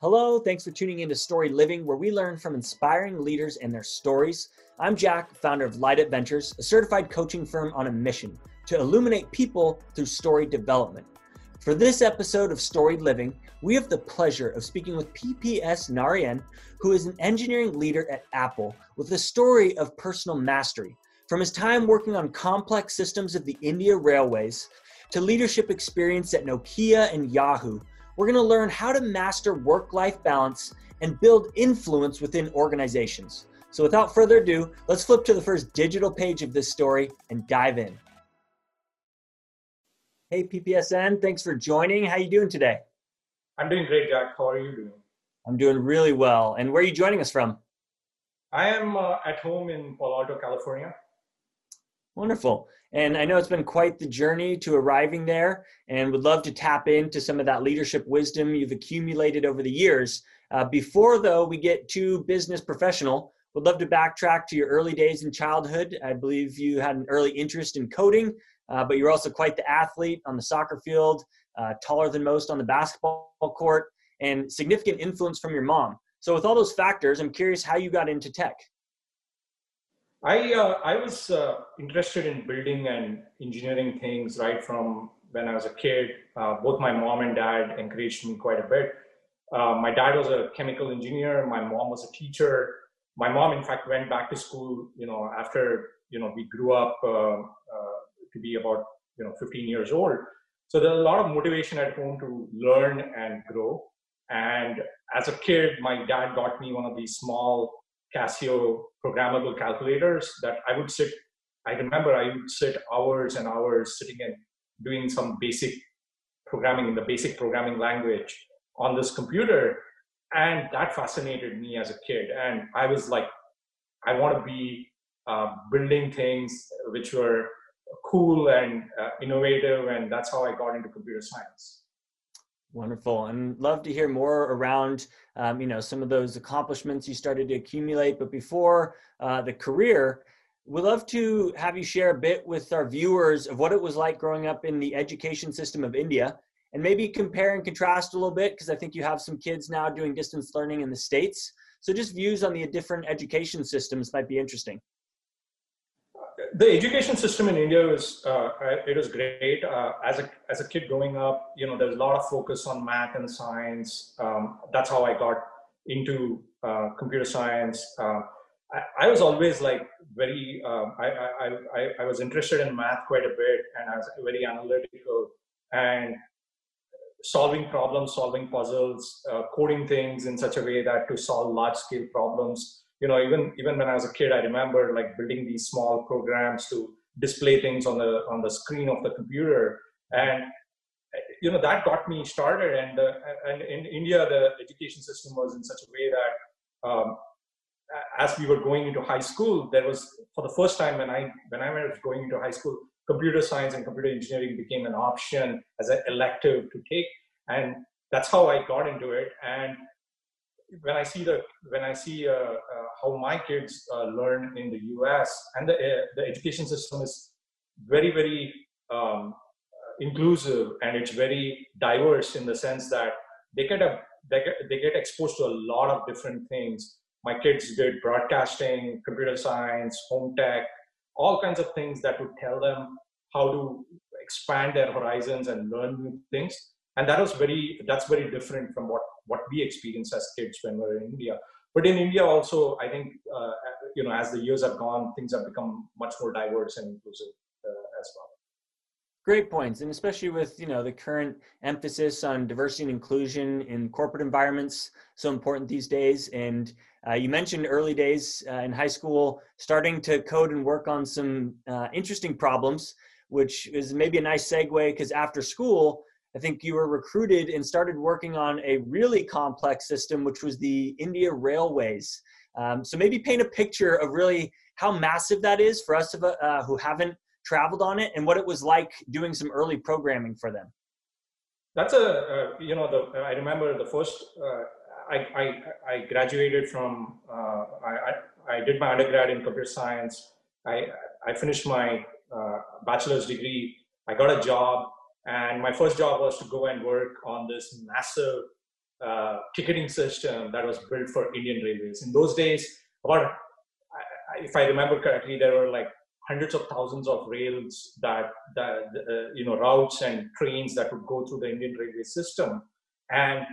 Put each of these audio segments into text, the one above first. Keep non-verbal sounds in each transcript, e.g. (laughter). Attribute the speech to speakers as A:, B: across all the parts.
A: Hello, thanks for tuning in to Story Living, where we learn from inspiring leaders and their stories. I'm Jack, founder of Light Up Ventures, a certified coaching firm on a mission to illuminate people through story development. For this episode of Story Living, we have the pleasure of speaking with PPS Narayan, who is an engineering leader at Apple with a story of personal mastery. From his time working on complex systems of the India Railways to leadership experience at Nokia and Yahoo, we're going to learn how to master work life balance and build influence within organizations. So, without further ado, let's flip to the first digital page of this story and dive in. Hey, PPSN, thanks for joining. How are you doing today?
B: I'm doing great, Jack. How are you doing?
A: I'm doing really well. And where are you joining us from?
B: I am uh, at home in Palo Alto, California.
A: Wonderful. And I know it's been quite the journey to arriving there, and would love to tap into some of that leadership wisdom you've accumulated over the years. Uh, before, though, we get to business professional, would love to backtrack to your early days in childhood. I believe you had an early interest in coding, uh, but you're also quite the athlete on the soccer field, uh, taller than most on the basketball court, and significant influence from your mom. So, with all those factors, I'm curious how you got into tech.
B: I uh, I was uh, interested in building and engineering things right from when I was a kid. Uh, both my mom and dad encouraged me quite a bit. Uh, my dad was a chemical engineer. My mom was a teacher. My mom, in fact, went back to school. You know, after you know we grew up uh, uh, to be about you know 15 years old. So there's a lot of motivation at home to learn and grow. And as a kid, my dad got me one of these small Casio programmable calculators that I would sit. I remember I would sit hours and hours sitting and doing some basic programming in the basic programming language on this computer. And that fascinated me as a kid. And I was like, I want to be uh, building things which were cool and uh, innovative. And that's how I got into computer science.
A: Wonderful, and love to hear more around um, you know some of those accomplishments you started to accumulate. But before uh, the career, we'd love to have you share a bit with our viewers of what it was like growing up in the education system of India, and maybe compare and contrast a little bit because I think you have some kids now doing distance learning in the states. So just views on the different education systems might be interesting
B: the education system in India was uh, it was great. Uh, as a as a kid growing up, you know, there's a lot of focus on math and science. Um, that's how I got into uh, computer science. Uh, I, I, was always like very. Um, I, I, I I was interested in math quite a bit, and I was very analytical and solving problems, solving puzzles, uh, coding things in such a way that to solve large scale problems you know even even when i was a kid i remember like building these small programs to display things on the on the screen of the computer. And you know that got me started. And uh, and in india the education system was in such a way that um, as we were going into high school there was for the first time when i when i was going into high school computer science and computer engineering became an option as an elective to take. And that's how i got into it. And when I see the when I see uh, uh, how my kids uh, learn in the U.S. and the uh, the education system is very very um, inclusive and it's very diverse in the sense that they get a they get, they get exposed to a lot of different things. My kids did broadcasting, computer science, home tech, all kinds of things that would tell them how to expand their horizons and learn new things. And that was very that's very different from what what we experience as kids when we're in India. But in India also, I think uh, you know as the years have gone, things have become much more diverse and inclusive uh, as well.
A: Great points, and especially with you know the current emphasis on diversity and inclusion in corporate environments, so important these days. And uh, you mentioned early days uh, in high school, starting to code and work on some uh, interesting problems, which is maybe a nice segue because after school I think you were recruited and started working on a really complex system, which was the India Railways. Um, so maybe paint a picture of really how massive that is for us uh, who haven't traveled on it and what it was like doing some early programming for them.
B: That's a, uh, you know, the, I remember the first, uh, I, I, I, graduated from, uh, I, I, did my undergrad in computer science. I, I finished my uh, bachelor's degree. I got a job and my first job was to go and work on this massive uh, ticketing system that was built for Indian Railways. In those days, about if I remember correctly, there were like hundreds of thousands of rails that, that uh, you know routes and trains that would go through the Indian railway system, and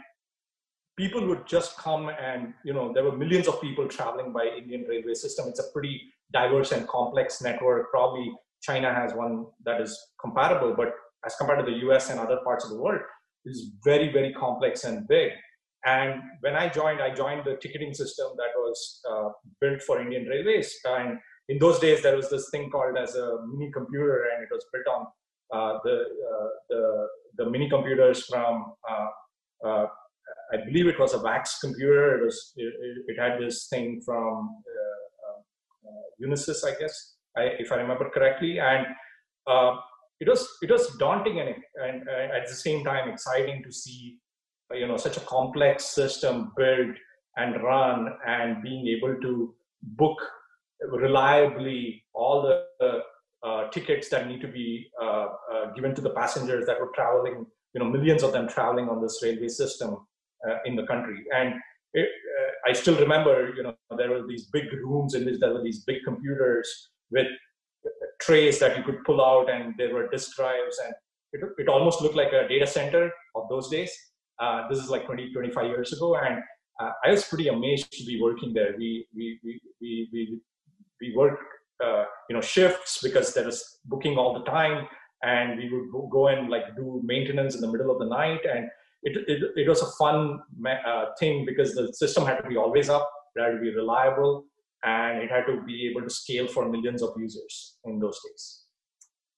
B: people would just come and you know there were millions of people traveling by Indian railway system. It's a pretty diverse and complex network. Probably China has one that is comparable, but as compared to the US and other parts of the world, is very, very complex and big. And when I joined, I joined the ticketing system that was uh, built for Indian Railways. And in those days, there was this thing called as a mini computer, and it was built on uh, the, uh, the, the mini computers from uh, uh, I believe it was a VAX computer. It was it, it had this thing from uh, Unisys, I guess, I, if I remember correctly, and it was it was daunting and, and uh, at the same time exciting to see uh, you know such a complex system built and run and being able to book reliably all the uh, tickets that need to be uh, uh, given to the passengers that were traveling you know millions of them traveling on this railway system uh, in the country. And it, i still remember you know there were these big rooms in which there were these big computers with trays that you could pull out and there were disk drives and it, it almost looked like a data center of those days. Uh, this is like 20, 25 years ago. And uh, I was pretty amazed to be working there. We, we, we, we, we, we worked, uh, you know, shifts because there was booking all the time and we would go and like do maintenance in the middle of the night. And it, it, it was a fun uh, thing because the system had to be always up, it had to be reliable and it had to be able to scale for millions of users in those days.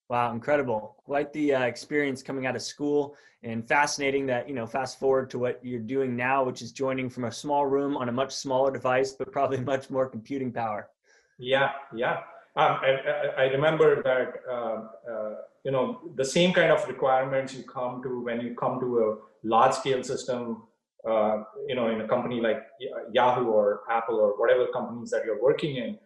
A: Wow, incredible! Quite the uh, experience coming out of school, and fascinating that you know. Fast forward to what you're doing now, which is joining from a small room on a much smaller device, but probably (laughs) much more computing power.
B: Yeah, yeah. Um, I, I, remember that uh, uh, you know the same kind of requirements you come to when you come to a large scale system uh, you know, in a company like Yahoo or Apple or whatever companies that you're working in,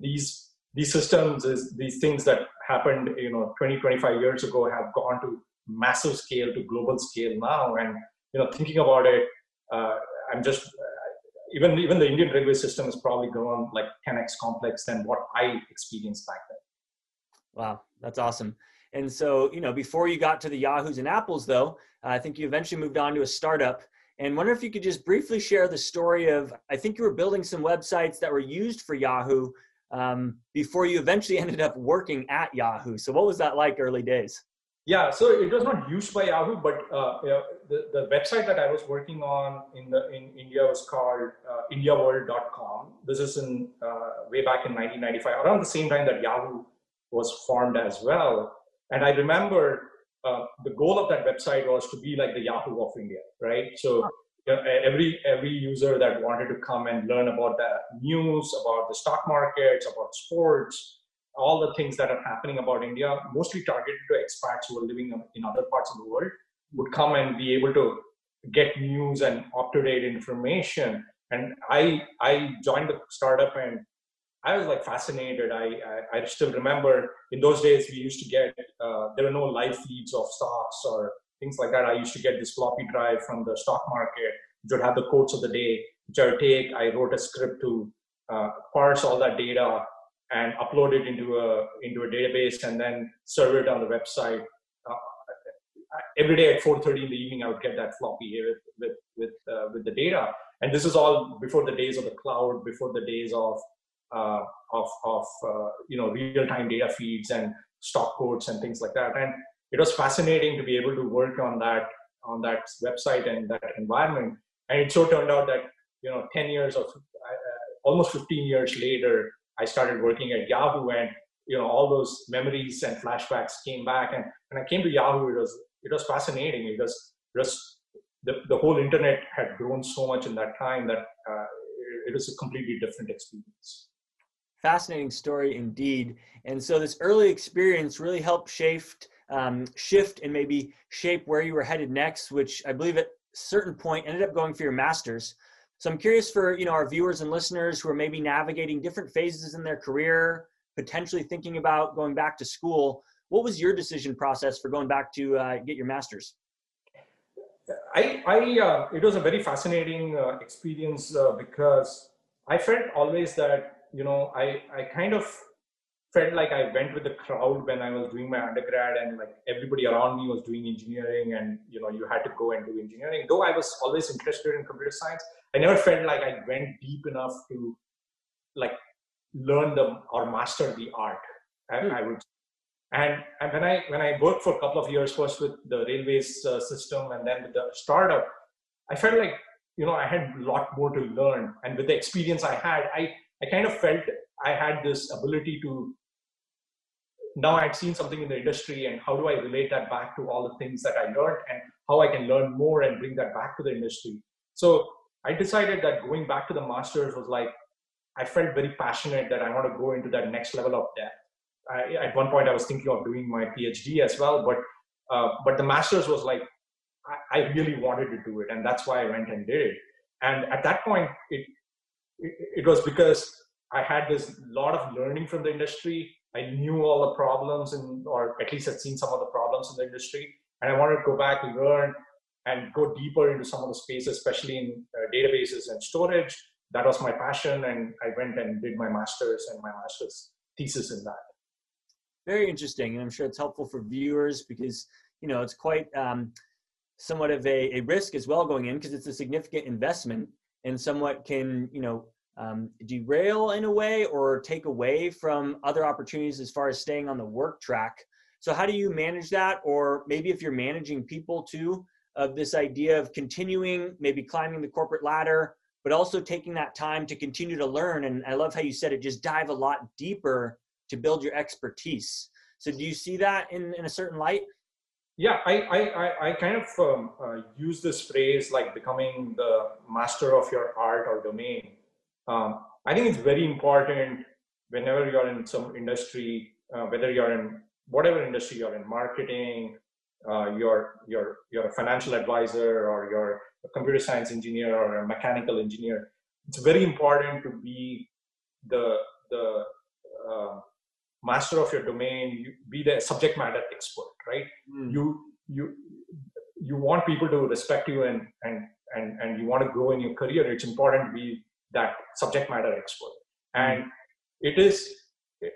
B: these these systems is these things that happened, you know, 20, 25 years ago have gone to massive scale to global scale now. And you know, thinking about it, uh, I'm just uh, even even the Indian railway system has probably grown like 10x complex than what I experienced back then.
A: Wow, that's awesome. And so, you know, before you got to the Yahoos and Apples, though, I think you eventually moved on to a startup and wonder if you could just briefly share the story of I think you were building some websites that were used for Yahoo um, before you eventually (laughs) ended up working at Yahoo. So what was that like early days?
B: Yeah, so it was not used by Yahoo, but uh, the, the website that I was working on in the in India was called uh, IndiaWorld.com. This is in uh, way back in 1995, around the same time that Yahoo was formed as well. And I remember uh, the goal of that website was to be like the Yahoo of India, right? So you know, every every user that wanted to come and learn about the news, about the stock markets, about sports, all the things that are happening about India, mostly targeted to expats who are living in other parts of the world, would come and be able to get news and up to date information. And I I joined the startup and I was like fascinated. I, I, I still remember in those days we used to get uh, there were no live feeds of stocks or things like that. I used to get this floppy drive from the stock market, which would have the quotes of the day, which I would take. I wrote a script to uh, parse all that data and upload it into a into a database and then serve it on the website. Uh, every day at 4:30 in the evening, I would get that floppy with with with, uh, with the data. And this is all before the days of the cloud, before the days of uh, of, of uh, you know real-time data feeds and stock quotes and things like that. And it was fascinating to be able to work on that on that website and that environment. And it so turned out that you know 10 years of uh, almost 15 years later, I started working at Yahoo, and you know all those memories and flashbacks came back. And when I came to Yahoo, it was it was fascinating it was just the, the whole internet had grown so much in that time that uh, it was a completely different experience
A: fascinating story indeed. And so this early experience really helped shape, um, shift and maybe shape where you were headed next, which I believe at a certain point ended up going for your master's. So I'm curious for you know our viewers and listeners who are maybe navigating different phases in their career, potentially thinking about going back to school. What was your decision process for going back to uh, get your master's?
B: I, I uh, it was a very fascinating uh, experience uh, because I felt always that you know I I kind of felt like I went with the crowd when I was doing my undergrad and like everybody around me was doing engineering and you know you had to go and do engineering. Though I was always interested in computer science, I never felt like I went deep enough to like learn the or master the art. I, mm. I would and, and when I when I worked for a couple of years first with the railways uh, system and then with the startup, I felt like you know I had a lot more to learn. And with the experience I had, I I kind of felt I had this ability to now I'd seen something in the industry and how do I relate that back to all the things that I learned and how I can learn more and bring that back to the industry. So I decided that going back to the masters was like I felt very passionate that I want to go into that next level of depth. I, at one point, I was thinking of doing my PhD as well, but uh, but the masters was like I, I, really wanted to do it, and that's why I went and did it. And at that point, it it, it was because I had this lot of learning from the industry. I knew all the problems, and or at least had seen some of the problems in the industry, and I wanted to go back and learn and go deeper into some of the spaces, especially in uh, databases and storage. That was my passion, and I went and did my master's and my master's thesis in that
A: very interesting, and I'm sure it's helpful for viewers because you know it's quite um, somewhat of a, a risk as well going in because it's a significant investment and somewhat can you know um, derail in a way or take away from other opportunities as far as staying on the work track. So how do you manage that? Or maybe if you're managing people too, of this idea of continuing, maybe climbing the corporate ladder, but also taking that time to continue to learn. And I love how you said it, just dive a lot deeper to build your expertise. So do you see that in, in a certain light?
B: Yeah, I, I, I kind of um, uh, use this phrase like becoming the master of your art or domain. Um, I think it's very important whenever you're in some industry, uh, whether you're in whatever industry you're in, marketing, uh, you're, you're, you're a financial advisor or you're a computer science engineer or a mechanical engineer. It's very important to be the, the uh, master of your domain you be the subject matter expert right mm. you you you want people to respect you and and and and you want to grow in your career it's important to be that subject matter expert hmm. and it is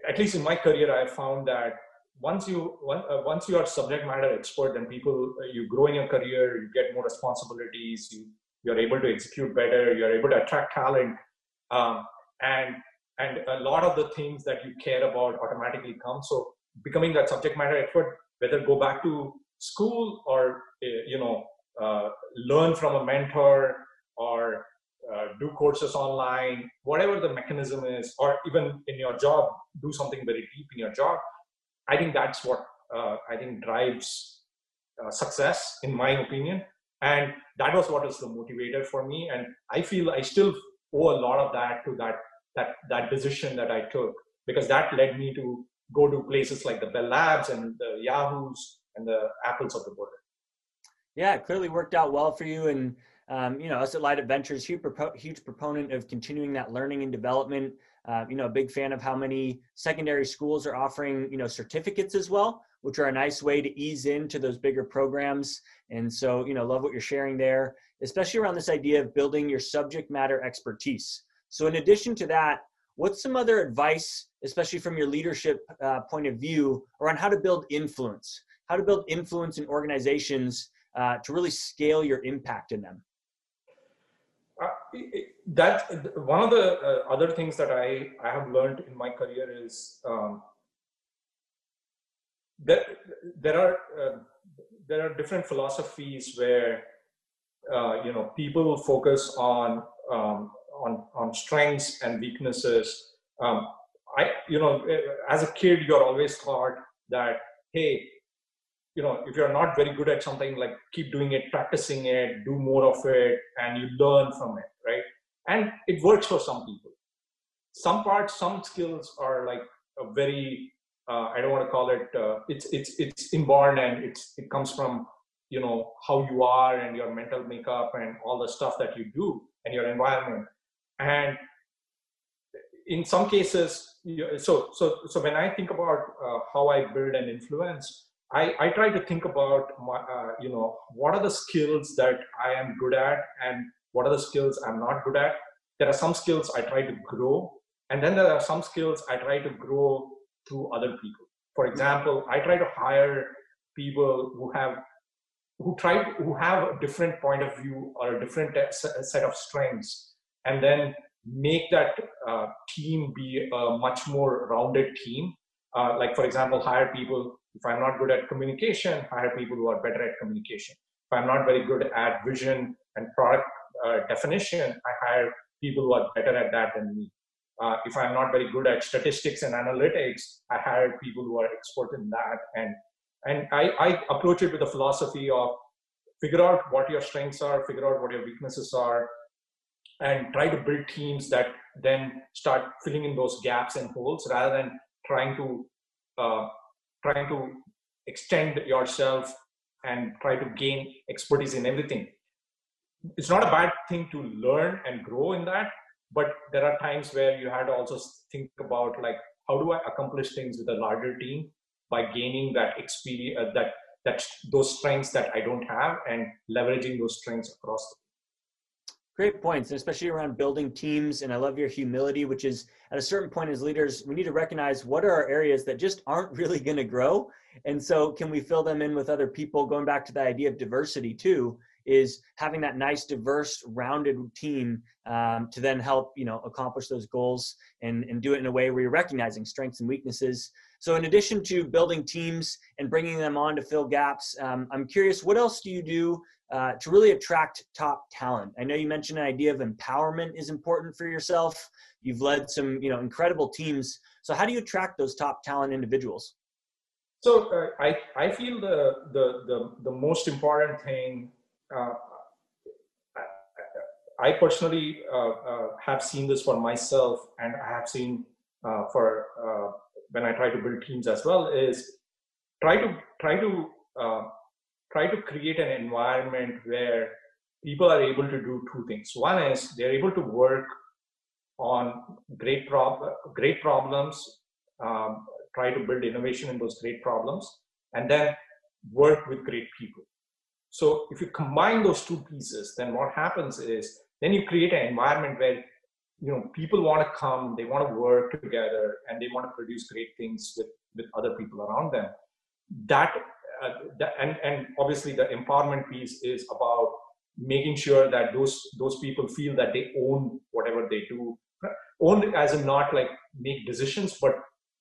B: at least in my career i found that once you uh, once you are subject matter expert then people uh, you grow in your career you get more responsibilities you you're able to execute better you're able to attract talent um, and and a lot of the things that you care about automatically come. So becoming that subject matter expert whether go back to school or eh, you know uh, learn from a mentor or uh, do courses online whatever the mechanism is or even in your job do something very deep in your job i think that's what uh, i think drives uh, success in my opinion. And that was what is the motivator for me. And i feel i still owe a lot of that to that that that decision that I took because that led me to go to places like the Bell Labs and the Yahoos and the Apples of the world.
A: Yeah, it clearly worked out well for you. And, um, you know, us at Light Adventures, Ventures, huge, huge proponent of continuing that learning and development. Uh, you know, a big fan of how many secondary schools are offering, you know, certificates as well, which are a nice way to ease into those bigger programs. And so, you know, love what you're sharing there, especially around this idea of building your subject matter expertise. So, in addition to that, what's some other advice, especially from your leadership uh, point of view, around how to build influence? How to build influence in organizations uh, to really scale your impact in them?
B: Uh, that one of the uh, other things that I, I have learned in my career is um, that there are uh, there are different philosophies where uh, you know people focus on um, on on strengths and weaknesses. Um, I you know as a kid you're always taught that hey you know if you're not very good at something like keep doing it practicing it do more of it and you learn from it right? And it works for some people. Some parts some skills are like a very uh, i don't want to call it uh, it's it's it's inborn and it's it comes from you know how you are and your mental makeup and all the stuff that you do and your environment and in some cases so so so when i think about uh, how i build an influence I, I try to think about my, uh, you know what are the skills that I am good at and what are the skills I'm not good at. There are some skills I try to grow, and then there are some skills I try to grow through other people. For example, I try to hire people who have who try who have a different point of view or a different set of strengths, and then make that uh, team be a much more rounded team. Uh, like for example, hire people if I'm not good at communication, hire people who are better at communication. If I'm not very good at vision and product uh, definition, I hire people who are better at that than me. Uh, if I'm not very good at statistics and analytics, I hire people who are expert in that. And and I, I approach it with a philosophy of figure out what your strengths are, figure out what your weaknesses are, and try to build teams that then start filling in those gaps and holes rather than trying to uh, trying to extend yourself and try to gain expertise in everything. It's not a bad thing to learn and grow in that, but there are times where you have to also think about like how do I accomplish things with a larger team by gaining that experience, uh, that that those strengths that I don't have, and leveraging those strengths across the
A: Great points, and especially around building teams. And I love your humility, which is at a certain point as leaders, we need to recognize what are our areas that just aren't (laughs) really going to grow. And so, can we fill them in with other people? Going back to the idea of diversity, too, is having that nice, diverse, rounded team um, to then help you know accomplish those goals and, and do it in a way where you're recognizing strengths and weaknesses. So, in addition to building teams and bringing them on to fill gaps, um, I'm curious, what else do you do uh, to really attract top talent? I know you mentioned an idea of empowerment is important for yourself. You've led some, you know, incredible teams. So how do you attract those top talent individuals?
B: So uh, I, I feel the, the, the, the most important thing, uh, I personally uh, uh, have seen this for myself and I have seen uh, for when I try to build teams as well is try to try to try to create an environment where people are able to do two things. One is they're able to work on great prob- great problems, um, try to build innovation in those great problems, and then work with great people. So if you combine those two pieces, then what happens is then you create an environment where you know people want to come, they want to work together, and they want to produce great things with with other people around them. That uh, and and obviously the empowerment piece is about making sure that those those people feel that they own whatever they do. Own as in not like make decisions but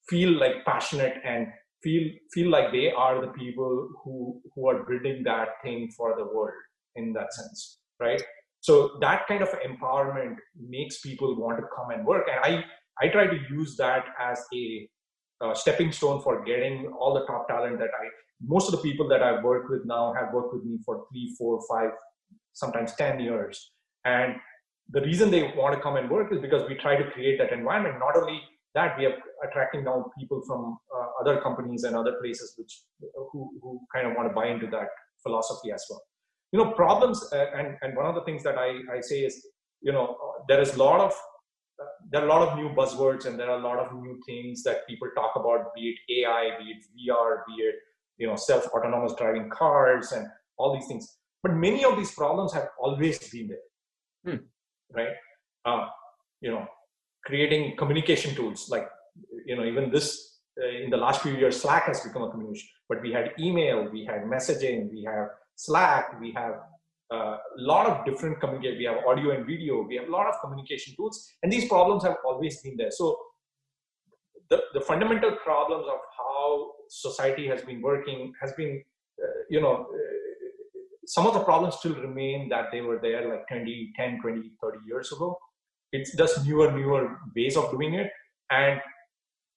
B: feel like passionate and feel feel like they are the people who who are building that thing for the world in that sense right? So that kind of empowerment makes people want to come and work. And i i try to use that as a uh, stepping stone for getting all the top talent that I most of the people that I've worked with now have worked with me for three, four, five, sometimes 10 years. And the reason they want to come and work is because we try to create that environment. Not only that, we are attracting now people from uh, other companies and other places which who, who kind of want to buy into that philosophy as well. You know, problems, uh, and, and one of the things that I, I say is, you know, there is a lot of uh, there are a lot of new buzzwords and there are a lot of new things that people talk about, be it AI, be it VR, be it you know self-autonomous driving cars and all these things. But many of these problems have always been there. Hmm. right? Uh, you know creating communication tools like you know even this uh, in the last few years slack has become a communication. But we had email we had messaging we have slack we have a uh, lot of different communication we have audio and video we have a lot of communication tools and these problems have always been there. So the, the fundamental problems of how society has been working has been, uh, you know, uh, some of the problems still remain that they were there like 20, 10, 20, 30 years ago. It's just newer, newer ways of doing it. And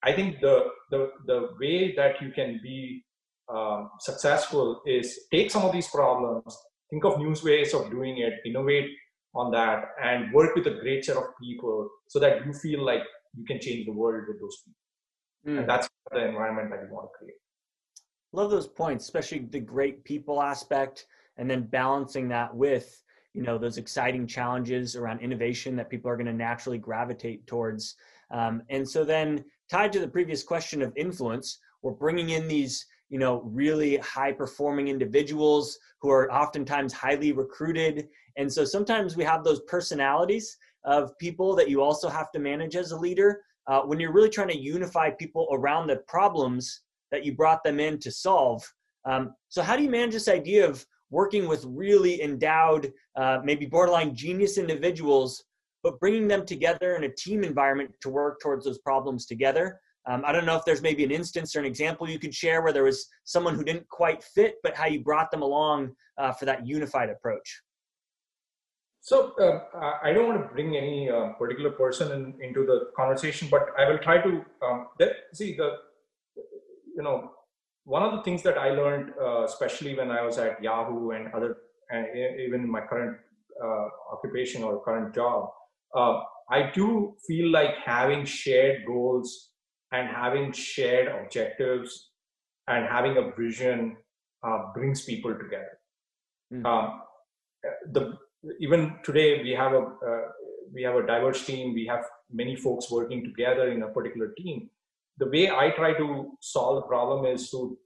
B: I think the, the, the way that you can be um, successful is take some of these problems, think of new ways of doing it, innovate on that, and work with a great set of people so that you feel like you can change the world with those people. Mm. And that's the environment that you want to create.
A: Love those points, especially the great people aspect, and then balancing that with you know those exciting challenges around innovation that people are going to naturally gravitate towards. Um, and so then tied to the previous question of influence, we're bringing in these you know really high performing individuals who are oftentimes highly recruited and so sometimes we have those personalities of people that you also have to manage as a leader uh, when you're really trying to unify people around the problems that you brought them in to solve um, so how do you manage this idea of working with really endowed uh, maybe borderline genius individuals but bringing them together in a team environment to work towards those problems together um, I don't know if there's maybe an instance or an example you could share where there was someone who didn't quite fit, but how you brought them along uh, for that unified approach.
B: So uh, I don't want to bring any uh, particular person in, into the conversation, but I will try to um, see the you know one of the things that I learned, uh, especially when I was at Yahoo and other, and even in my current uh, occupation or current job, uh, I do feel like having shared goals and having shared objectives and having a vision uh, brings people together. Mm. Um, the even today we have a uh, we have a diverse team. We have many folks working together in a particular team. The way I try to solve the problem is to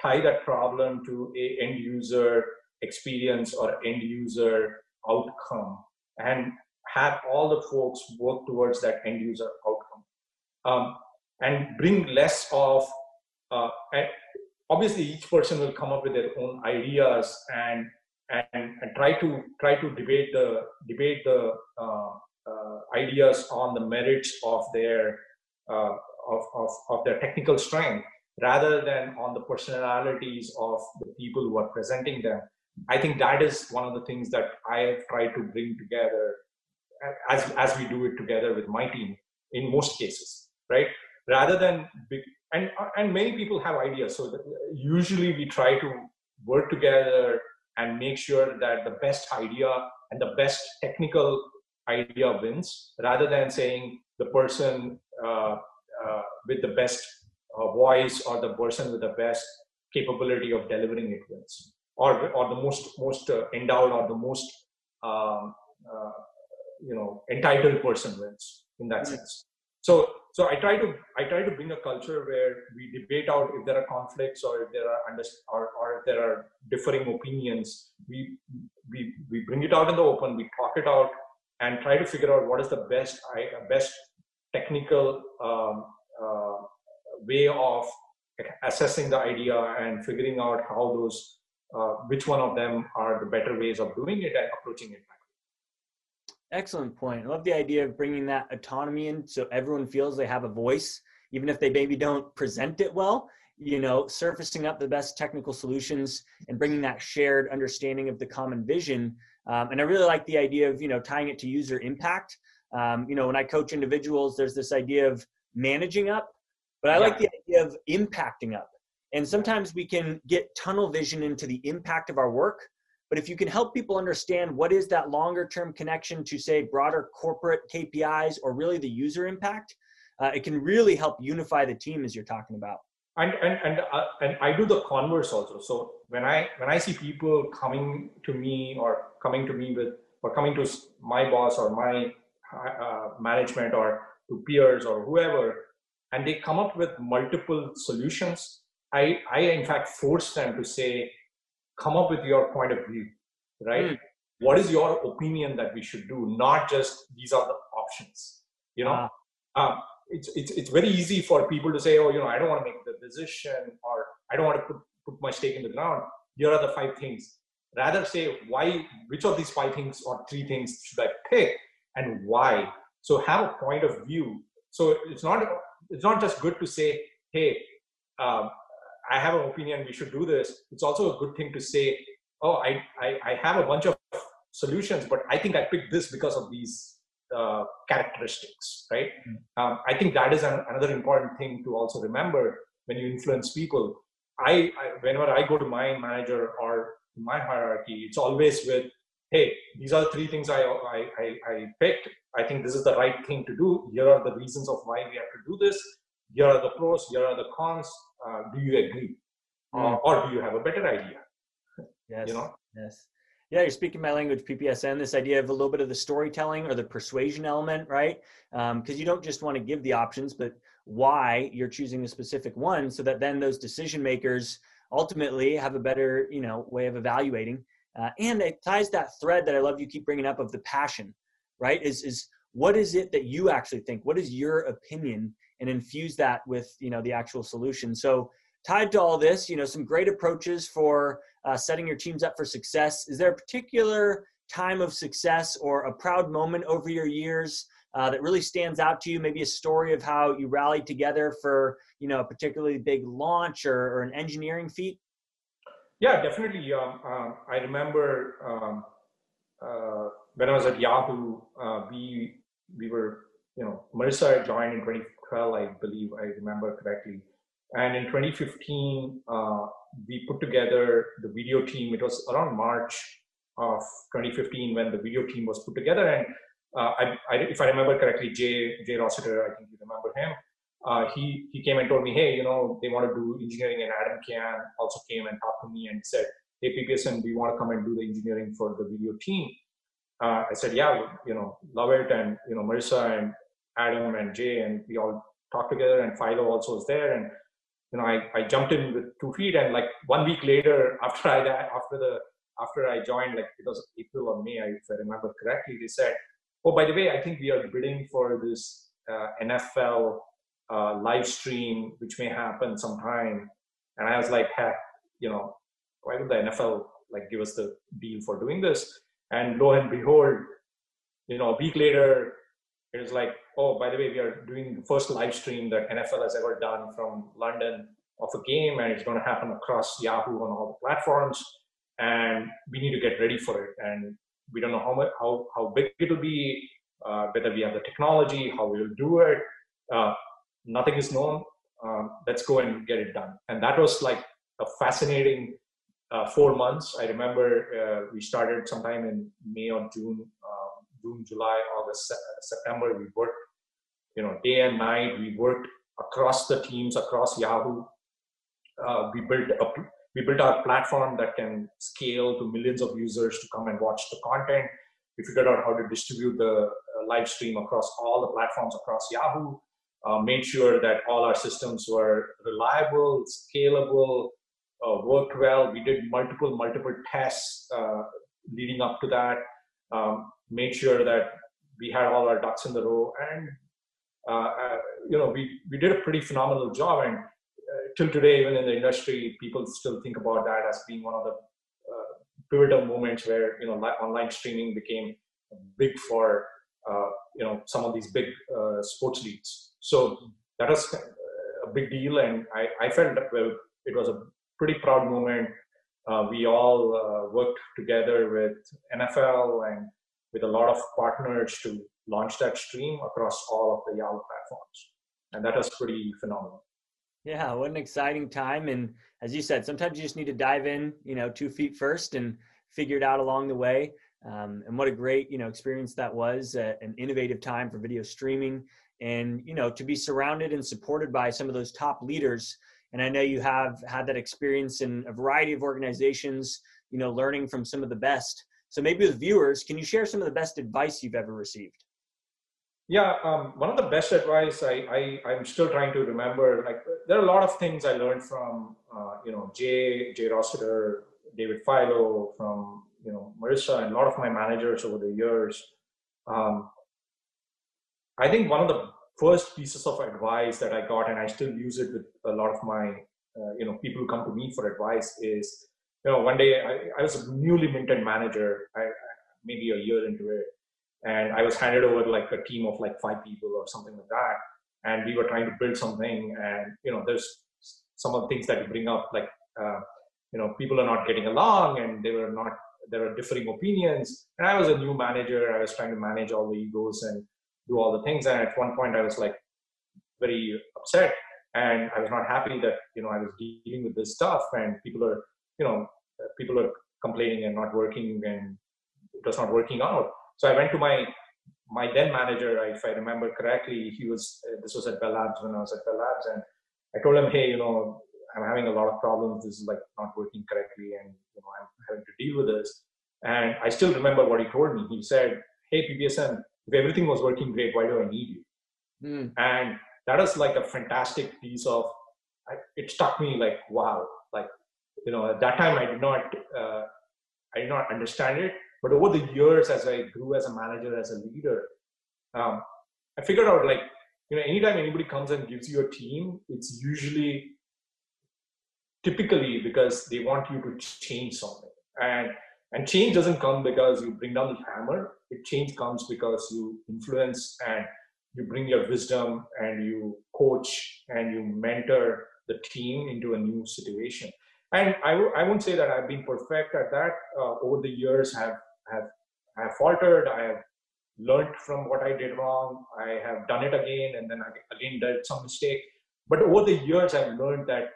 B: tie that problem to a end user experience or end user outcome and have all the folks work towards that end user outcome. Um, and bring less of uh, obviously each person will come up with their own ideas and and, and try to try to debate the debate the uh, uh, ideas on the merits of their uh, of, of, of their technical strength rather than on the personalities of the people who are presenting them. I think that is one of the things that i have tried to bring together as as we do it together with my team in most cases right? Rather than big, and and many people have ideas. So usually we try to work together and make sure that the best idea and the best technical idea wins rather than saying the person uh, uh, with the best uh, voice or the person with the best capability of delivering it wins or or the most most uh, endowed or the most um, uh, you know entitled person wins in that mm-hmm. sense so so i try to i try to bring a culture where we debate out if there are conflicts or if there are under, or, or if there are differing opinions. We we we bring it out in the open we talk it out and try to figure out what is the best best technical um, uh, way of assessing the idea and figuring out how those uh, which one of them are the better ways of doing it and approaching it
A: Excellent point. I love the idea of bringing that autonomy in so everyone feels they have a voice, even if they maybe don't present it well. You know, surfacing up the best technical solutions and bringing that shared understanding of the common vision. Um, and I really like the idea of, you know, tying it to user impact. Um, you know, when I coach individuals, there's this idea of managing up, but I yeah. like the idea of impacting up. And sometimes we can get tunnel vision into the impact of our work but if you can help people understand what is that longer term connection to say broader corporate KPIs or really the user impact, uh, it can really help unify the team as you're talking about.
B: And and and, uh, and I do the converse also. So when I when I see people coming to me or coming to me with or coming to my boss or my uh, management or to peers or whoever, and they come up with multiple solutions, I I in fact force them to say, come up with your point of view, right? Mm. What is your opinion that we should do? Not just these are the options. You know, um, it's, it's it's very easy for people to say, oh, you know, I don't want to make the decision, or I don't want to put put my stake in the ground. Here are the five things. Rather say why, which of these five things or three things should I pick, and why. So have a point of view. So it's not it's not just good to say, hey, um, I have an opinion, we should do this, it's also a good thing to say, oh, I, I, I have a bunch of solutions, but I think I picked this because of these uh, characteristics, right? Mm-hmm. Um, I think that is an, another important thing to also remember when you influence people. I, I, whenever I go to my manager or my hierarchy, it's always with, hey, these are three things I, I, I, I picked. I think this is the right thing to do. Here are the reasons of why we have to do this. Here are the pros. Here are the cons. Uh, do you agree? Mm. or do you have a better idea?
A: Yes you know? yes. Yeah you're speaking my language ppsn this idea of a little bit of the storytelling or the persuasion element right? Because um, you don't just want to give the options but why you're choosing a specific one so that then those decision makers ultimately have a better you know way of evaluating. Uh, and it ties that thread that i love you keep bringing up of the passion right? Is is what is it that you actually think? What is your opinion and infuse that with you know the actual solution so tied to all this you know some great approaches for uh, setting your teams up for success is there a particular time of success or a proud moment over your years uh, that really stands out to you? Maybe a story of how you rallied together for you know a particularly big launch or, or an engineering feat.
B: Yeah, definitely. Um, um, I remember um, uh, when I was at Yahoo, uh, we we were you know Marissa joined in 2012, I believe I remember correctly, and in 2015 uh, we put together the video team. It was around March of 2015 when the video team was put together, and uh, I, I, if I remember correctly, Jay Jay Rossiter, I think you remember him. Uh, he he came and told me, hey, you know, they want to do engineering, and Adam Cahan also came and talked to me and said, hey, PPSN, you want to come and do the engineering for the video team? Uh, I said, yeah, you know, love it, and you know, Marissa and Adam and Jay, and we all talked together, and Filo also was there, and you know, I, I jumped in with two feet, and like one week later, (laughs) after I after the after I joined, like it was April or May, if I remember correctly, they said, oh, by the way, I think we are bidding for this uh, NFL uh, live stream, which may happen sometime. And I was like, heck, you know, why would the NFL like give us the deal for doing this? And lo and behold, you know, a week later, it was like, oh, by the way, we are doing the first live stream that NFL has ever done from London of a game, and it's going to happen across Yahoo on all the platforms. And we need to get ready for it. And we don't know how much, how, how big it will be, uh, whether we have the technology, how we will do it. Uh, nothing is known. Um, let's go and get it done. And that was like a fascinating uh, four months. I remember uh, we started sometime in May or June, um, June, July, August, September. We worked, you know, day and night. We worked across the teams, across Yahoo. Uh, we built a we built our platform that can scale to millions of users to come and watch the content. We figured out how to distribute the uh, live stream across all the platforms across Yahoo. Uh, made sure that all our systems were reliable, scalable, uh, worked well. We did multiple, multiple tests uh, leading up to that. Um, made sure that we had all our ducks in the row, and uh, uh, you know, we we did a pretty phenomenal job. And till today, even in the industry, people still think about that as being one of the uh, pivotal moments where you know online streaming became big for uh, you know some of these big uh, sports leagues. So that was a big deal, and I, I felt that well, it was a pretty proud moment. Uh, we all uh, worked together with NFL and with a lot of partners to launch that stream across all of the Yahoo platforms, and that was pretty phenomenal.
A: Yeah, what an exciting time. And as you said, sometimes you just need to dive in, you know, two feet first and figure it out along the way. Um, and what a great, you know, experience that was, uh, an innovative time for video streaming and, you know, to be surrounded and supported by some of those top leaders. And I know you have had that experience in a variety of organizations, you know, learning from some of the best. So maybe with viewers, can you share some of the best advice you've ever received?
B: Yeah, um, one of the best advice I, I am still trying to remember. Like there are a lot of things I learned from uh, you know Jay Jay Rossiter, David Filo, from you know Marissa, and a lot of my managers over the years. Um, I think one of the first pieces of advice that I got, and I still use it with a lot of my uh, you know people who come to me for advice, is you know one day I, I was a newly minted manager, I, maybe a year into it and I was handed over like a team of like five people or something like that, and we were trying to build something. And you know, there's some of the things that you bring up, like uh, you know, people are not getting along, and they were not. There are differing opinions, and I was a new manager. I was trying to manage all the egos and do all the things. And at one point, I was like very upset, and I was not happy that you know I was dealing with this stuff, and people are you know people are complaining and not working, and it was not working out so I went to my my then manager, if I remember correctly, he was uh, this was at Bell Labs when I was at Bell Labs, and I told him, hey, you know, I'm having a lot of problems. This is like not working correctly, and you know, I'm having to deal with this. And I still remember what he told me. He said, "Hey, PPSN, if everything was working great, why do I need you?" Mm. And that is like a fantastic piece of it struck me like wow like you know at that time i did not uh, i did not understand it. But over the years as i grew as a manager as a leader um, i figured out like you know anytime anybody comes and gives you a team it's usually typically because they want you to change something. And and change doesn't come because you bring down the hammer. It change comes because you influence and you bring your wisdom and you coach and you mentor the team into a new situation and I w- I won't say that I've been perfect at that. Uh, over the years, have have have faltered. I have learned from what I did wrong. I have done it again, and then I again did some mistake. But over the years, I've learned that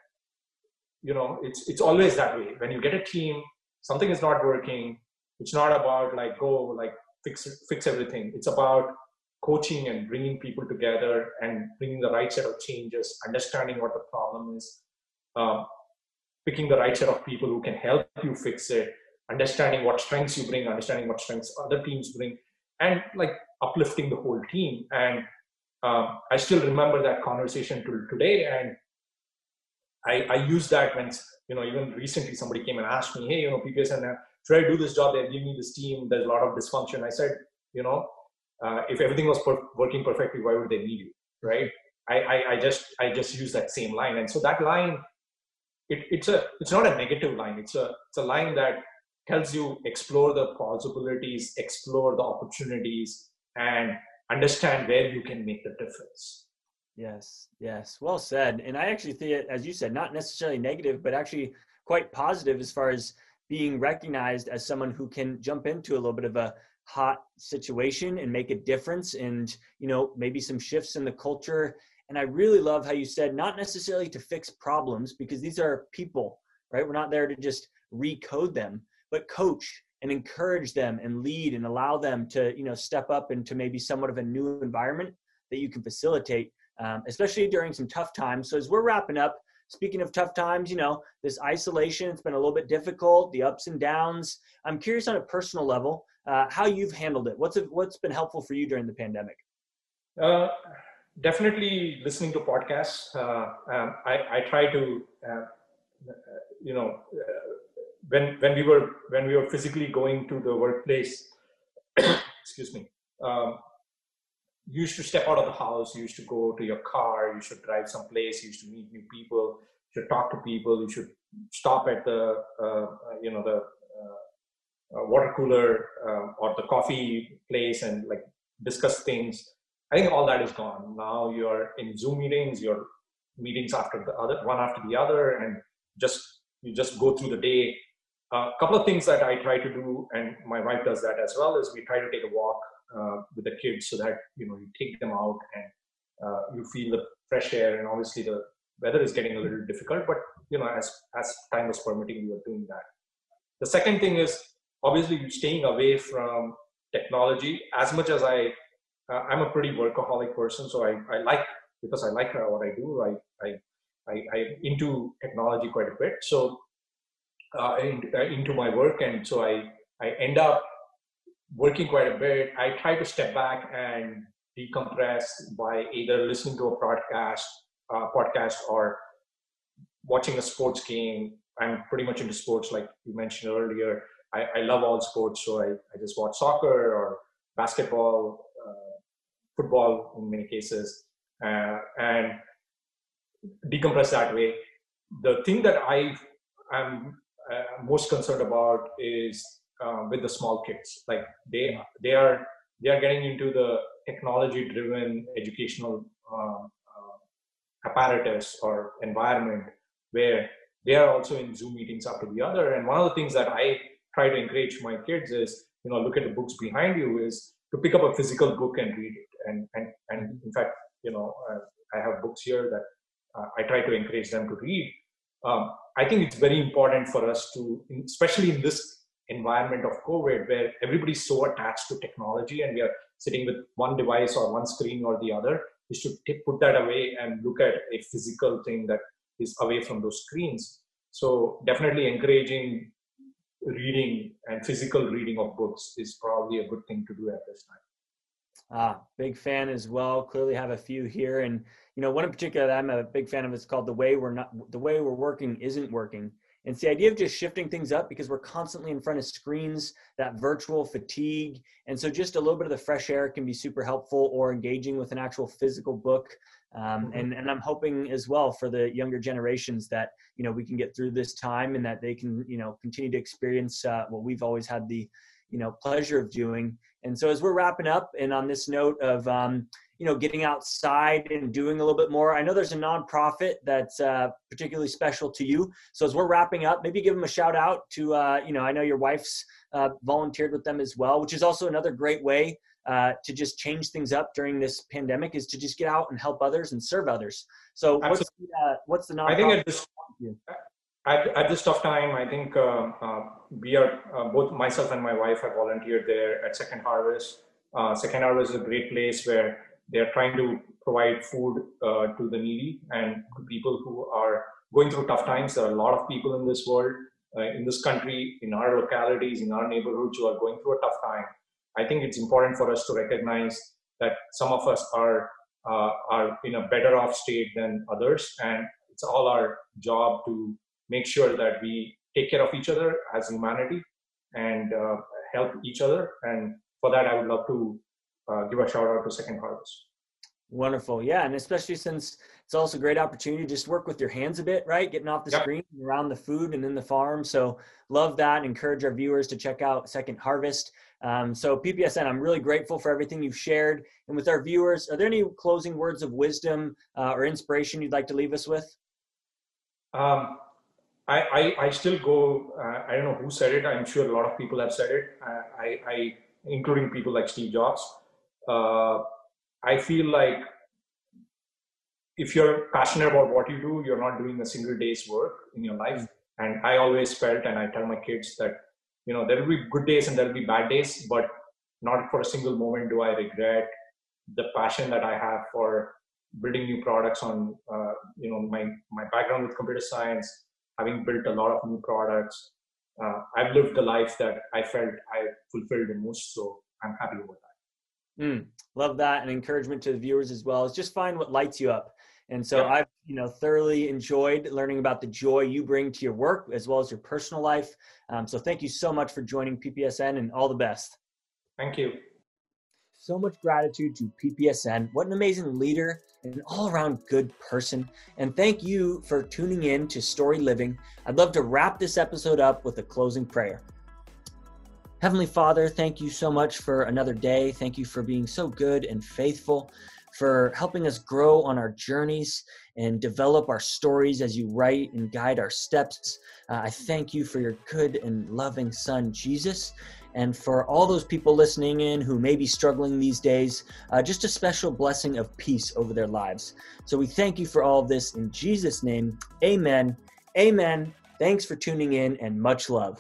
B: you know it's it's always that way. When you get a team, something is not working. It's not about like go like fix fix everything. It's about coaching and bringing people together and bringing the right set of changes, understanding what the problem is. Um, picking the right set of people who can help you fix it, understanding what strengths you bring, understanding what strengths other teams bring, and like uplifting the whole team. And um, I still remember that conversation till today. And I, I use that when, you know, even recently somebody came and asked me, hey, you know, PPS, and uh, should I do this job? They're giving me this team. There's a lot of dysfunction. I said, you know, uh, if everything was per- working perfectly, why would they need you, right? I, I, I just I just use that same line, and so that line it, it's a it's not a negative line. It's a it's a line that helps you explore the possibilities explore the opportunities and understand where you can make the difference.
A: Yes yes. Well said. And i actually think it as you said not necessarily negative but actually quite positive as far as being recognized as someone who can jump into a little bit of a hot situation and make a difference and you know maybe some shifts in the culture and I really love how you said not necessarily to fix problems because these are people, right? We're not there to just recode them, but coach and encourage them and lead and allow them to, you know, step up into maybe somewhat of a new environment that you can facilitate, um, especially during some tough times. So as we're wrapping up, speaking of tough times, you know, this isolation, it's been a little bit difficult, the ups and downs. I'm curious on a personal level, uh, how you've handled it. What's, what's been helpful for you during the pandemic?
B: Uh, definitely listening to podcasts. Uh, um, I, I, try to, uh, you know, uh, when when we were when we were physically going to the workplace, (coughs) excuse me, um, you used to step out of the house. You used to go to your car. You should drive someplace. You used to meet new people. You should talk to people. You should stop at the uh, you know the uh, water cooler um, or the coffee place and like discuss things I think all that is gone. Now you're in Zoom meetings, your meetings after the other, one after the other, and just you just go through the day. A uh, couple of things that I try to do, and my wife does that as well, is we try to take a walk uh, with the kids so that you know you take them out and uh, you feel the fresh air. And obviously the weather is getting a little difficult, but you know as as time was permitting, we were doing that. The second thing is obviously staying away from technology as much as I uh, I'm a pretty workaholic person, so I, I like because I like what I do. I I I I'm into technology quite a bit, so uh, uh, into my work, and so I I end up working quite a bit. I try to step back and decompress by either listening to a podcast, uh, podcast, or watching a sports game. I'm pretty much into sports, like you mentioned earlier. I, I love all sports, so I, I just watch soccer or basketball, football in many cases, uh, and decompress that way. The thing that I am uh, most concerned about is uh, with the small kids. Like they they are they are getting into the technology driven educational uh, uh, apparatus or environment where they are also in Zoom meetings after the other. And one of the things that I try to encourage my kids is, you know, look at the books behind you is to pick up a physical book and read it and and and in fact you know uh, i have books here that uh, i try to encourage them to read. Um, i think it's very important for us to especially in this environment of covid where everybody's so attached to technology and we are sitting with one device or one screen or the other to t- put that away and look at a physical thing that is away from those screens. So definitely encouraging reading and physical reading of books is probably a good thing to do at this time
A: Ah, big fan as well. Clearly have a few here. And, you know, one in particular that I'm a big fan of is called The Way We're Not, The Way We're Working Isn't Working. And it's the idea of just shifting things up because we're constantly in front of screens, that virtual fatigue. And so just a little bit of the fresh air can be super helpful or engaging with an actual physical book. Um, mm-hmm. and, and I'm hoping as well for the younger generations that, you know, we can get through this time and that they can, you know, continue to experience uh, what we've always had the, you know, pleasure of doing. And so as we're wrapping up and on this note of, um, you know, getting outside and doing a little bit more. I know there's a nonprofit that's uh, particularly special to you. So as we're wrapping up, maybe give them a shout out to, uh, you know, I know your wife's uh, volunteered with them as well, which is also another great way uh, to just change things up during this pandemic is to just get out and help others and serve others. So what's the, uh, what's the nonprofit?
B: I think at this, at, at this tough time, I think uh, we are, both myself and my wife have volunteered there at Second Harvest. Second Harvest is a great place where they're trying to provide food uh, to the needy and to people who are going through tough times. There are a lot of people in this world, uh, in this country, in our localities, in our neighborhoods who are going through a tough time. I think it's important for us to recognize that some of us are uh, are in a better off state than others, and it's all our job to make sure that we take care of each other as humanity and uh, help each other. And for that, I would love to uh, give a shout out to Second Harvest.
A: Wonderful. Yeah. And especially since it's also a great opportunity to just work with your hands a bit, right? Getting off the yep. screen around the food and in the farm. So love that. Encourage our viewers to check out Second Harvest. Um, so PPSN, I'm really grateful for everything you've shared. And with our viewers, are there any closing words of wisdom uh, or inspiration you'd like to leave us with?
B: Um, I, I, I, still go, uh, I don't know who said it. I'm sure a lot of people have said it. Uh, I, I, including people like Steve Jobs uh, I feel like if you're passionate about what you do, you're not doing a single day's work in your life. And I always felt, and I tell my kids that, you know, there will be good days and there will be bad days, but not for a single moment do I regret the passion that I have for building new products on, uh, you know, my, my background with computer science, having built a lot of new products. Uh, I've lived the life that I felt I fulfilled the most. So I'm happy with that.
A: Mm, love that and encouragement to the viewers as well is just find what lights you up. And so yeah. I've, you know, thoroughly enjoyed learning about the joy you bring to your work as well as your personal life. Um, so thank you so much for joining PPSN and all the best.
B: Thank you.
A: So much gratitude to PPSN. What an amazing leader and an all around good person. And thank you for tuning in to Story Living. I'd love to wrap this episode up with a closing prayer. Heavenly Father, thank you so much for another day. Thank you for being so good and faithful, for helping us grow on our journeys and develop our stories as you write and guide our steps. Uh, I thank you for your good and loving Son, Jesus. And for all those people listening in who may be struggling these days, uh, just a special blessing of peace over their lives. So we thank you for all of this in Jesus' name. Amen. Amen. Thanks for tuning in and much love.